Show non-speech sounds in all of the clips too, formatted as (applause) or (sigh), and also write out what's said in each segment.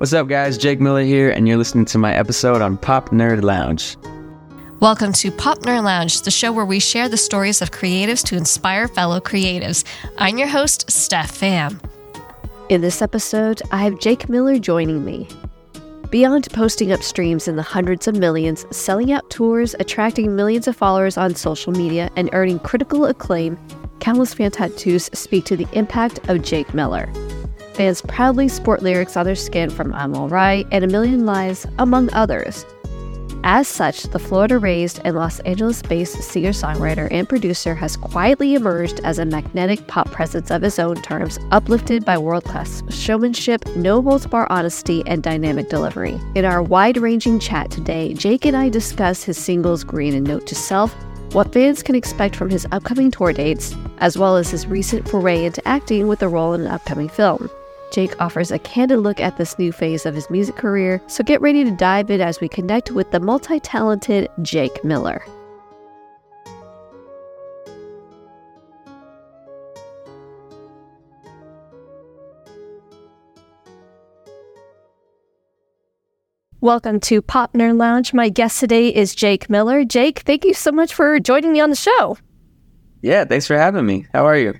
What's up, guys? Jake Miller here, and you're listening to my episode on Pop Nerd Lounge. Welcome to Pop Nerd Lounge, the show where we share the stories of creatives to inspire fellow creatives. I'm your host, Steph Pham. In this episode, I have Jake Miller joining me. Beyond posting up streams in the hundreds of millions, selling out tours, attracting millions of followers on social media, and earning critical acclaim, countless fan tattoos speak to the impact of Jake Miller. Fans proudly sport lyrics on their skin from I'm Alright and A Million Lives, among others. As such, the Florida raised and Los Angeles based singer songwriter and producer has quietly emerged as a magnetic pop presence of his own terms, uplifted by world class showmanship, no holds bar honesty, and dynamic delivery. In our wide ranging chat today, Jake and I discuss his singles Green and Note to Self, what fans can expect from his upcoming tour dates, as well as his recent foray into acting with a role in an upcoming film. Jake offers a candid look at this new phase of his music career, so get ready to dive in as we connect with the multi talented Jake Miller. Welcome to Pop Nerd Lounge. My guest today is Jake Miller. Jake, thank you so much for joining me on the show. Yeah, thanks for having me. How are you?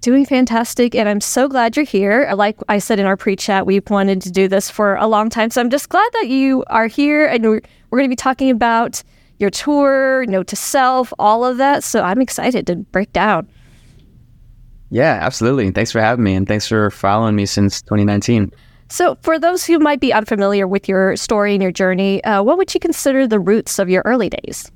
Doing fantastic, and I'm so glad you're here. Like I said in our pre chat, we've wanted to do this for a long time. So I'm just glad that you are here, and we're, we're going to be talking about your tour, Note to Self, all of that. So I'm excited to break down. Yeah, absolutely. Thanks for having me, and thanks for following me since 2019. So, for those who might be unfamiliar with your story and your journey, uh, what would you consider the roots of your early days?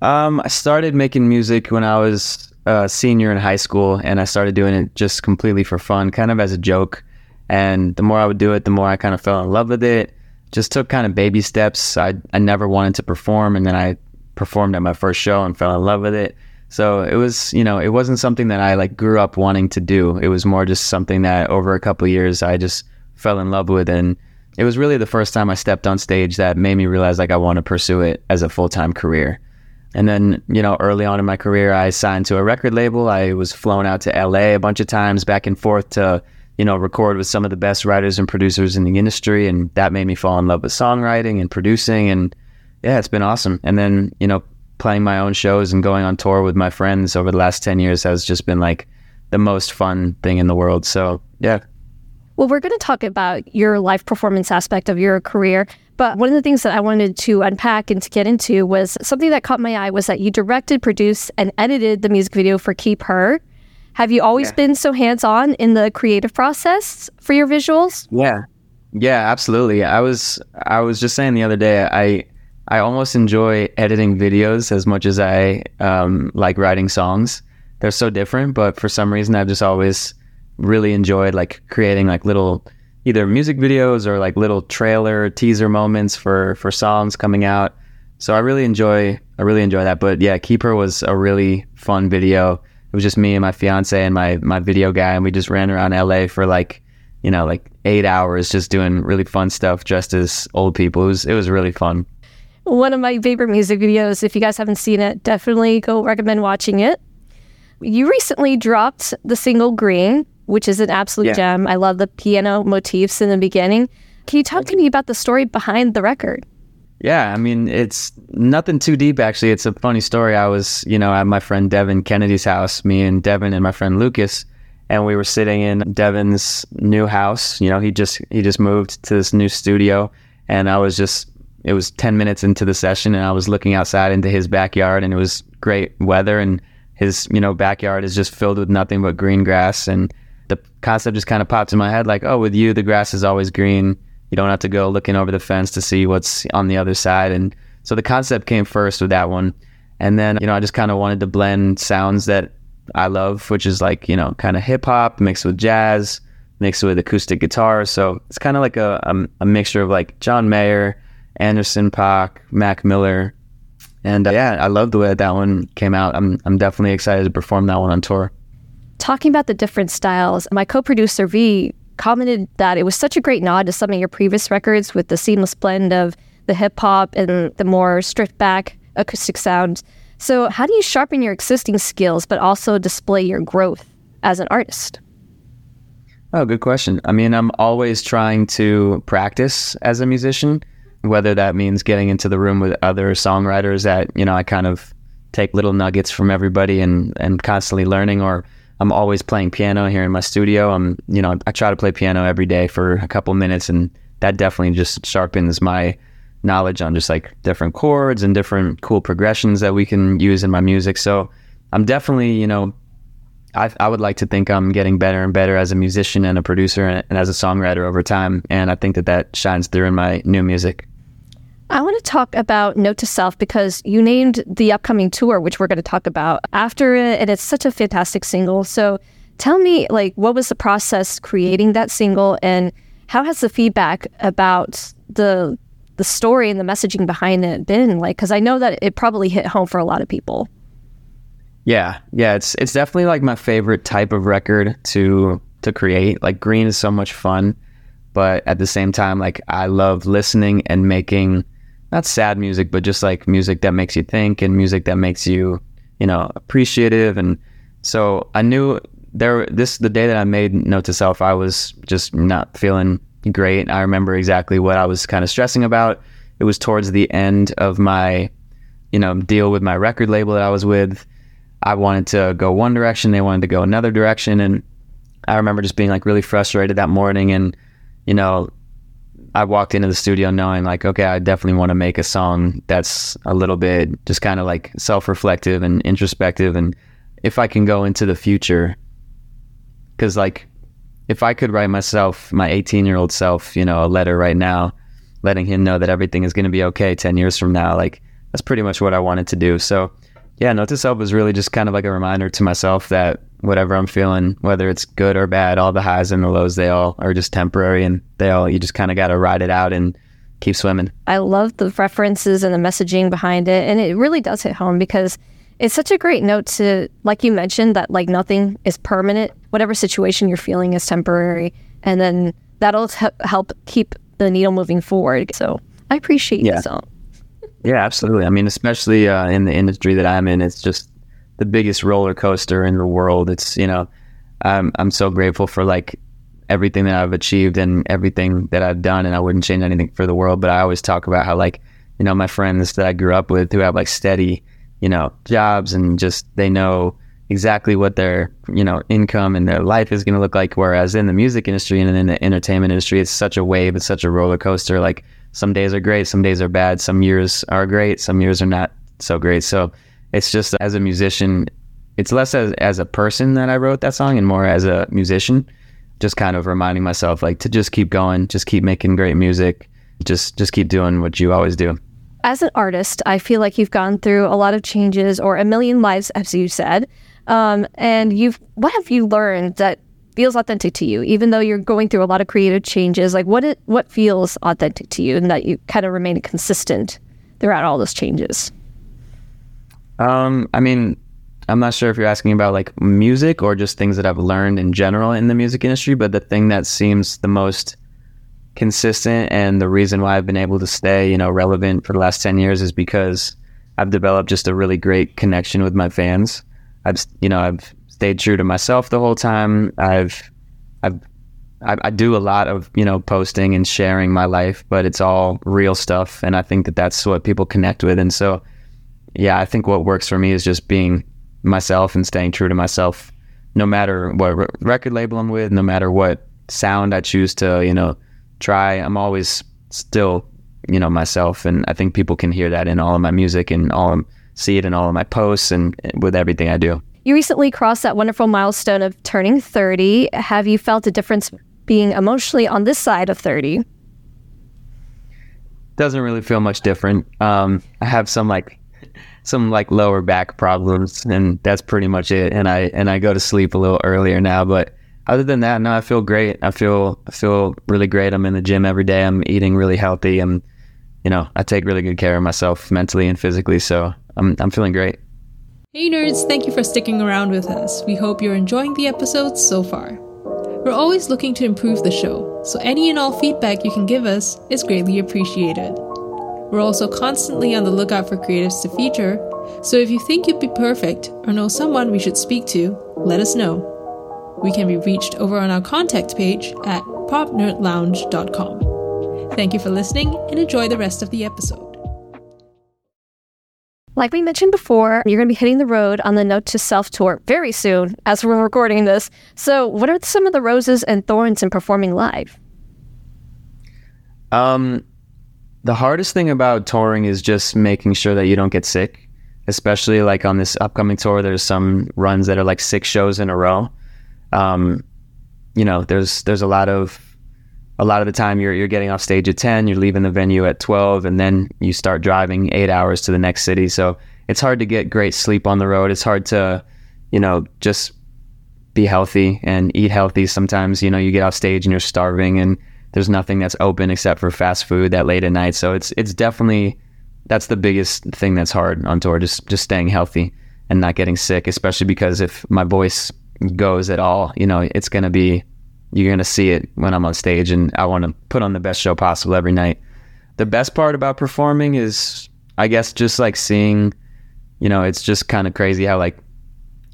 Um, I started making music when I was senior in high school, and I started doing it just completely for fun, kind of as a joke. And the more I would do it, the more I kind of fell in love with it. Just took kind of baby steps. I I never wanted to perform, and then I performed at my first show and fell in love with it. So it was, you know, it wasn't something that I like grew up wanting to do. It was more just something that over a couple years I just fell in love with, and it was really the first time I stepped on stage that made me realize like I want to pursue it as a full time career. And then, you know, early on in my career, I signed to a record label. I was flown out to LA a bunch of times back and forth to, you know, record with some of the best writers and producers in the industry. And that made me fall in love with songwriting and producing. And yeah, it's been awesome. And then, you know, playing my own shows and going on tour with my friends over the last 10 years has just been like the most fun thing in the world. So yeah. Well, we're going to talk about your live performance aspect of your career. But one of the things that I wanted to unpack and to get into was something that caught my eye was that you directed, produced, and edited the music video for Keeper. Have you always yeah. been so hands on in the creative process for your visuals? Yeah. Yeah, absolutely. I was I was just saying the other day I I almost enjoy editing videos as much as I um, like writing songs. They're so different, but for some reason I've just always really enjoyed like creating like little either music videos or like little trailer teaser moments for for songs coming out. So I really enjoy I really enjoy that. But yeah, Keeper was a really fun video. It was just me and my fiance and my my video guy, and we just ran around LA for like you know like eight hours just doing really fun stuff dressed as old people. It was it was really fun. One of my favorite music videos. If you guys haven't seen it, definitely go recommend watching it. You recently dropped the single Green, which is an absolute yeah. gem. I love the piano motifs in the beginning. Can you talk to me about the story behind the record? Yeah, I mean, it's nothing too deep, actually. It's a funny story. I was, you know, at my friend Devin Kennedy's house, me and Devin and my friend Lucas, and we were sitting in Devin's new house. You know, he just he just moved to this new studio, and I was just it was 10 minutes into the session and I was looking outside into his backyard and it was great weather and his, you know, backyard is just filled with nothing but green grass and the concept just kind of popped in my head like, oh, with you, the grass is always green. You don't have to go looking over the fence to see what's on the other side. And so the concept came first with that one. And then, you know, I just kind of wanted to blend sounds that I love, which is like, you know, kind of hip hop mixed with jazz, mixed with acoustic guitar. So it's kind of like a, a, a, mixture of like John Mayer, Anderson .Paak, Mac Miller. And uh, yeah, I love the way that, that one came out. I'm, I'm definitely excited to perform that one on tour. Talking about the different styles, my co producer V commented that it was such a great nod to some of your previous records with the seamless blend of the hip hop and the more stripped back acoustic sound. So, how do you sharpen your existing skills but also display your growth as an artist? Oh, good question. I mean, I'm always trying to practice as a musician, whether that means getting into the room with other songwriters that, you know, I kind of take little nuggets from everybody and, and constantly learning, or I'm always playing piano here in my studio. I'm, you know, I try to play piano every day for a couple minutes, and that definitely just sharpens my knowledge on just like different chords and different cool progressions that we can use in my music. So I'm definitely, you know, I, I would like to think I'm getting better and better as a musician and a producer and, and as a songwriter over time. And I think that that shines through in my new music. I want to talk about Note to Self because you named the upcoming tour, which we're going to talk about after it, and it's such a fantastic single. So tell me, like, what was the process creating that single, and how has the feedback about the the story and the messaging behind it been like? Because I know that it probably hit home for a lot of people. Yeah, yeah, it's it's definitely like my favorite type of record to to create. Like Green is so much fun, but at the same time, like I love listening and making not sad music, but just like music that makes you think and music that makes you, you know, appreciative. And so I knew there this the day that I made Note to Self, I was just not feeling great. I remember exactly what I was kind of stressing about. It was towards the end of my, you know, deal with my record label that I was with. I wanted to go one direction, they wanted to go another direction, and I remember just being like really frustrated that morning and you know I walked into the studio knowing like, okay, I definitely want to make a song that's a little bit just kind of like self-reflective and introspective, and if I can go into the future, because like, if I could write myself, my 18-year-old self, you know, a letter right now, letting him know that everything is going to be okay 10 years from now, like that's pretty much what I wanted to do. So, yeah, Note to Self was really just kind of like a reminder to myself that whatever I'm feeling, whether it's good or bad, all the highs and the lows, they all are just temporary and they all, you just kind of got to ride it out and keep swimming. I love the references and the messaging behind it. And it really does hit home because it's such a great note to, like you mentioned, that like nothing is permanent. Whatever situation you're feeling is temporary. And then that'll h- help keep the needle moving forward. So I appreciate yeah. the song. Yeah, absolutely. I mean, especially uh, in the industry that I'm in, it's just the biggest roller coaster in the world. It's you know, I'm I'm so grateful for like everything that I've achieved and everything that I've done, and I wouldn't change anything for the world. But I always talk about how like you know my friends that I grew up with who have like steady you know jobs and just they know exactly what their you know income and their life is going to look like. Whereas in the music industry and in the entertainment industry, it's such a wave, it's such a roller coaster. Like some days are great, some days are bad, some years are great, some years are not so great. So it's just as a musician, it's less as as a person that I wrote that song and more as a musician, just kind of reminding myself like to just keep going, just keep making great music, just just keep doing what you always do. As an artist, I feel like you've gone through a lot of changes or a million lives, as you said. Um, and you've what have you learned that feels authentic to you, even though you're going through a lot of creative changes? Like what it, what feels authentic to you, and that you kind of remain consistent throughout all those changes? Um, I mean, I'm not sure if you're asking about like music or just things that I've learned in general in the music industry, but the thing that seems the most consistent and the reason why I've been able to stay, you know, relevant for the last 10 years is because I've developed just a really great connection with my fans. I've, you know, I've stayed true to myself the whole time. I've, I've, I, I do a lot of, you know, posting and sharing my life, but it's all real stuff. And I think that that's what people connect with. And so, yeah, I think what works for me is just being myself and staying true to myself, no matter what re- record label I'm with, no matter what sound I choose to, you know, try. I'm always still, you know, myself, and I think people can hear that in all of my music and all see it in all of my posts and with everything I do. You recently crossed that wonderful milestone of turning 30. Have you felt a difference being emotionally on this side of 30? Doesn't really feel much different. Um, I have some like some like lower back problems, and that's pretty much it. And I and I go to sleep a little earlier now, but other than that, no, I feel great. I feel I feel really great. I'm in the gym every day. I'm eating really healthy. and you know, I take really good care of myself mentally and physically. So I'm I'm feeling great. Hey nerds, thank you for sticking around with us. We hope you're enjoying the episodes so far. We're always looking to improve the show, so any and all feedback you can give us is greatly appreciated. We're also constantly on the lookout for creatives to feature, so if you think you'd be perfect or know someone we should speak to, let us know. We can be reached over on our contact page at popnerdlounge.com. Thank you for listening and enjoy the rest of the episode. Like we mentioned before, you're going to be hitting the road on the Note to Self tour very soon as we're recording this. So, what are some of the roses and thorns in performing live? Um, the hardest thing about touring is just making sure that you don't get sick, especially like on this upcoming tour. There's some runs that are like six shows in a row. Um, you know, there's there's a lot of a lot of the time you're you're getting off stage at 10, you're leaving the venue at 12 and then you start driving 8 hours to the next city. So it's hard to get great sleep on the road. It's hard to, you know, just be healthy and eat healthy. Sometimes, you know, you get off stage and you're starving and there's nothing that's open except for fast food that late at night. So it's it's definitely that's the biggest thing that's hard on tour, just just staying healthy and not getting sick, especially because if my voice goes at all, you know, it's gonna be you're to see it when I'm on stage, and I want to put on the best show possible every night. The best part about performing is, I guess, just like seeing, you know, it's just kind of crazy how like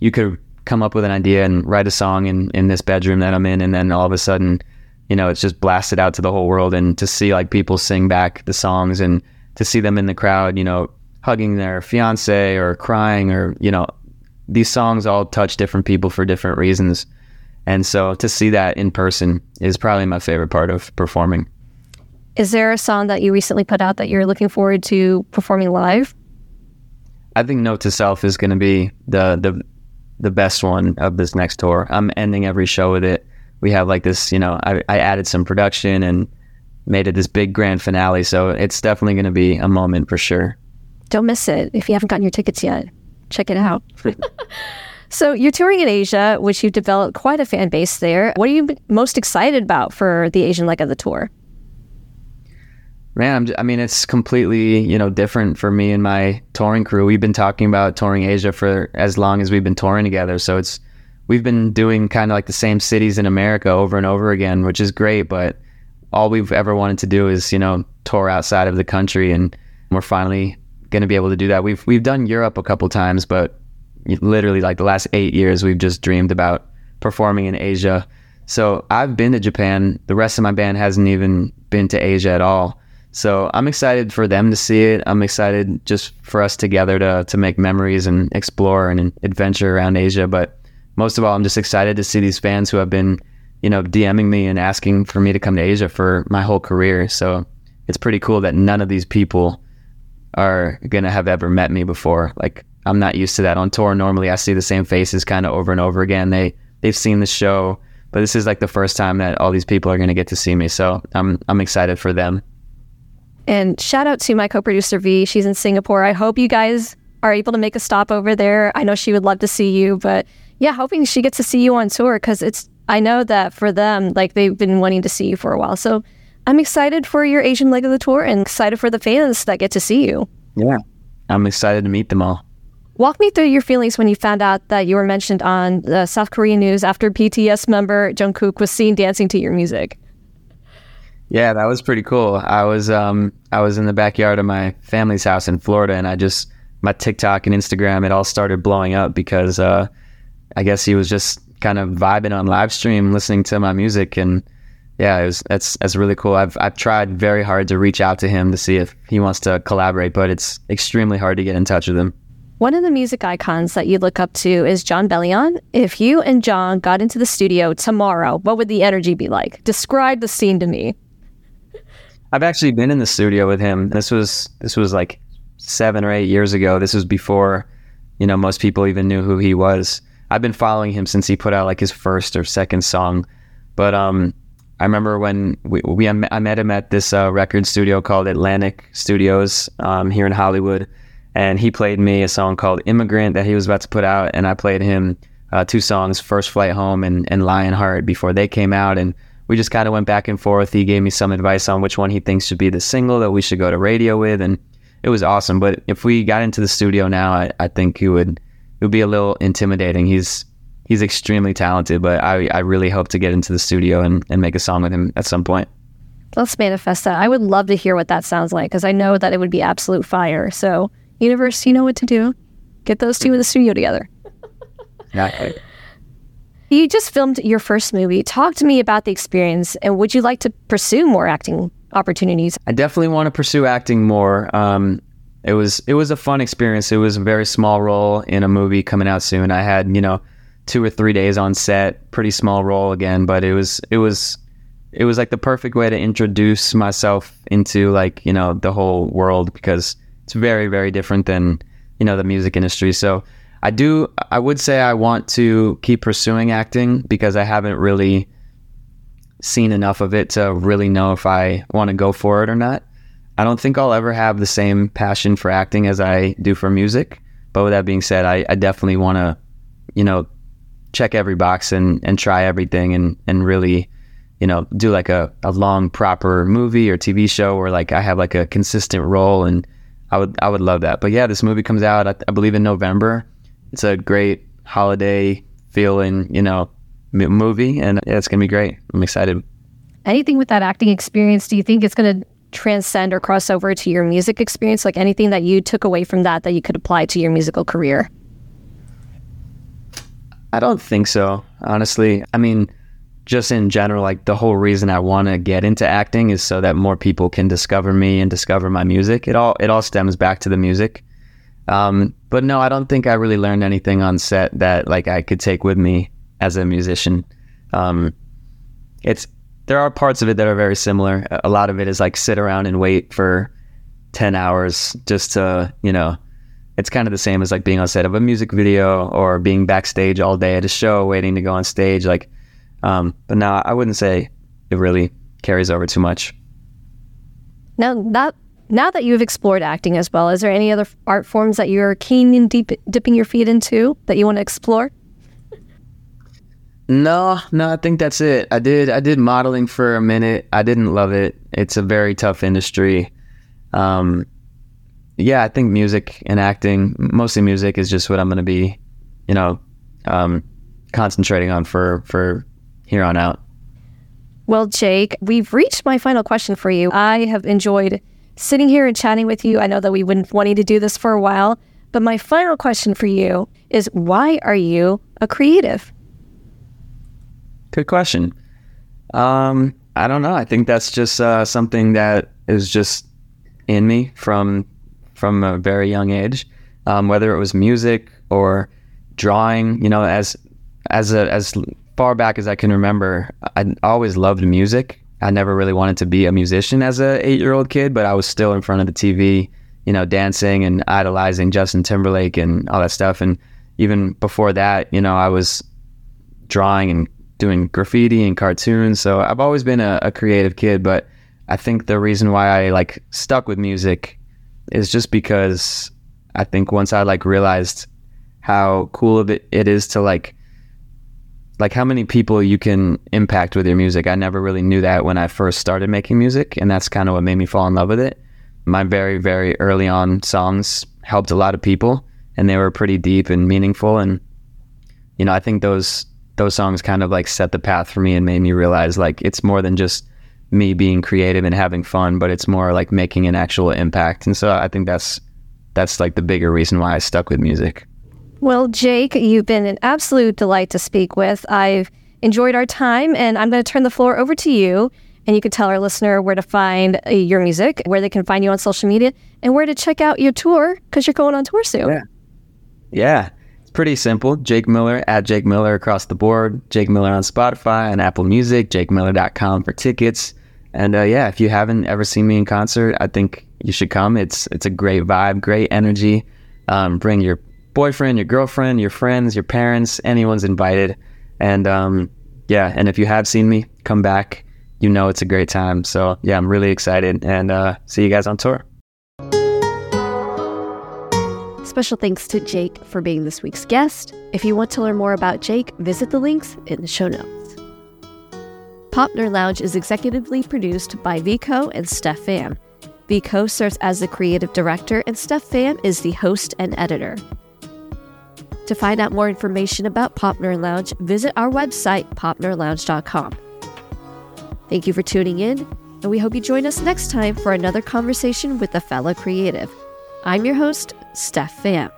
you could come up with an idea and write a song in in this bedroom that I'm in, and then all of a sudden, you know, it's just blasted out to the whole world, and to see like people sing back the songs and to see them in the crowd, you know, hugging their fiance or crying or you know, these songs all touch different people for different reasons and so to see that in person is probably my favorite part of performing. Is there a song that you recently put out that you're looking forward to performing live? I think Note to Self is going to be the the the best one of this next tour. I'm ending every show with it. We have like this, you know, I, I added some production and made it this big grand finale. So it's definitely going to be a moment for sure. Don't miss it. If you haven't gotten your tickets yet, check it out. (laughs) So you're touring in Asia, which you've developed quite a fan base there. What are you most excited about for the Asian leg of the tour? Man, i mean, it's completely you know different for me and my touring crew. We've been talking about touring Asia for as long as we've been touring together. So it's we've been doing kind of like the same cities in America over and over again, which is great. But all we've ever wanted to do is you know tour outside of the country, and we're finally going to be able to do that. We've we've done Europe a couple times, but literally like the last eight years, we've just dreamed about performing in Asia. So I've been to Japan. The rest of my band hasn't even been to Asia at all. So I'm excited for them to see it. I'm excited just for us together to to make memories and explore and adventure around Asia. But most of all, I'm just excited to see these fans who have been, you know, DMing me and asking for me to come to Asia for my whole career. So it's pretty cool that none of these people are gonna have ever met me before. Like I'm not used to that on tour. Normally, I see the same faces kind of over and over again. They they've seen the show, but this is like the first time that all these people are going to get to see me. So I'm I'm excited for them. And shout out to my co-producer V. She's in Singapore. I hope you guys are able to make a stop over there. I know she would love to see you, but yeah, hoping she gets to see you on tour because it's. I know that for them, like they've been wanting to see you for a while. So I'm excited for your Asian leg of the tour and excited for the fans that get to see you. Yeah, I'm excited to meet them all. Walk me through your feelings when you found out that you were mentioned on the South Korean news after BTS member Jungkook was seen dancing to your music. Yeah, that was pretty cool. I was um I was in the backyard of my family's house in Florida and I just my TikTok and Instagram it all started blowing up because uh I guess he was just kind of vibing on live stream listening to my music and yeah, it was that's that's really cool. I've I've tried very hard to reach out to him to see if he wants to collaborate, but it's extremely hard to get in touch with him. One of the music icons that you look up to is Jon Bellion. If you and Jon got into the studio tomorrow, what would the energy be like? Describe the scene to me. I've actually been in the studio with him. This was this was like seven or eight years ago. This was before, you know, most people even knew who he was. I've been following him since he put out like his first or second song. But um, I remember when we, we I met him at this uh, record studio called Atlantic Studios um, here in Hollywood and he played me a song called Immigrant that he was about to put out, and I played him uh, two songs, First Flight Home and, and Lionheart, before they came out, and we just kind of went back and forth. He gave me some advice on which one he thinks should be the single that we should go to radio with, and it was awesome. But if we got into the studio now, I, I think he would it would be a little intimidating. He's he's extremely talented, but I, I really hope to get into the studio and, and make a song with him at some point. Let's manifest that. I would love to hear what that sounds like because I know that it would be absolute fire. So Universe, you know what to do. Get those two in the studio together. yeah. You just filmed your first movie. Talk to me about the experience and would you like to pursue more acting opportunities? I definitely want to pursue acting more. Um, it was it was a fun experience. It was a very small role in a movie coming out soon. I had you know two or three days on set, pretty small role again, but it was it was it was like the perfect way to introduce myself into like you know the whole world because it's very very different than you know the music industry. So I do I would say I want to keep pursuing acting because I haven't really seen enough of it to really know if I want to go for it or not. I don't think I'll ever have the same passion for acting as I do for music. But with that being said, I, I definitely want to, you know, check every box and, and try everything and, and really, you know, do like a, a long proper movie or TV show where like I have like a consistent role and I would I would love that. But yeah, this movie comes out I, I believe in November. It's a great holiday feeling, you know, movie and yeah, it's gonna be great. I'm excited. Anything with that acting experience, do you think it's to transcend or cross over to your music experience? Like anything that you took away from that that you could apply to your musical career? I don't think so, honestly. I mean, just in general, like the whole reason I want to get into acting is so that more people can discover me and discover my music. It all it all stems back to the music. Um, but no, I don't think I really learned anything on set that like I could take with me as a musician. Um, it's there are parts of it that are very similar. A lot of it is like sit around and wait for ten hours just to you know it's kind of the same as like being on set of a music video or being backstage all day at a show waiting to go on stage like um, but now i wouldn't say it really carries over too much Now that now that you've explored acting as well, is there any other art forms that you're keen in deep dipping your feet into that you want to explore? No no i think that's it i did i did modeling for a minute i didn't love it it's a very tough industry um, yeah i think music and acting mostly music is just what i'm going to be you know um, concentrating on for for here on out Well, Jake, we've reached my final question for you. I have enjoyed sitting here and chatting with you. I know that we've been wanting to do this for a while, but my final question for you is why are you a creative? Good question. Um, I don't know. I think that's just uh, something that is just in me from from a very young age. Um, whether it was music or drawing, you know, as as a, as far back as I can remember, I always loved music. I never really wanted to be a musician as a eight year old kid, but I was still in front of the TV, you know, dancing and idolizing Justin Timberlake and all that stuff. And even before that, you know, I was drawing and doing graffiti and cartoons. So I've always been a, a creative kid, but I think the reason why I like stuck with music is just because I think once I like realized how cool of it, it is to like like how many people you can impact with your music. I never really knew that when I first started making music, and that's kind of what made me fall in love with it. My very very early on songs helped a lot of people, and they were pretty deep and meaningful. And you know, I think those those songs kind of like set the path for me and made me realize like it's more than just me being creative and having fun, but it's more like making an actual impact. And so I think that's that's like the bigger reason why I stuck with music. Well, Jake, you've been an absolute delight to speak with. I've enjoyed our time, and I'm going to turn the floor over to you. And you can tell our listener where to find uh, your music, where they can find you on social media, and where to check out your tour because you're going on tour soon. Yeah. Yeah. Pretty simple. Jake Miller at Jake Miller across the board. Jake Miller on Spotify and Apple Music. JakeMiller.com for tickets. And uh, yeah, if you haven't ever seen me in concert, I think you should come. It's it's a great vibe, great energy. Um, bring your boyfriend, your girlfriend, your friends, your parents, anyone's invited. And um, yeah, and if you have seen me, come back. You know it's a great time. So yeah, I'm really excited and uh, see you guys on tour. Special thanks to Jake for being this week's guest. If you want to learn more about Jake, visit the links in the show notes. Pop Nerd Lounge is executively produced by Vico and Steph Pham. Vico serves as the creative director, and Steph Pham is the host and editor. To find out more information about Pop Nerd Lounge, visit our website, popnerdlounge.com. Thank you for tuning in, and we hope you join us next time for another conversation with a fellow creative. I'm your host, Steph Pham.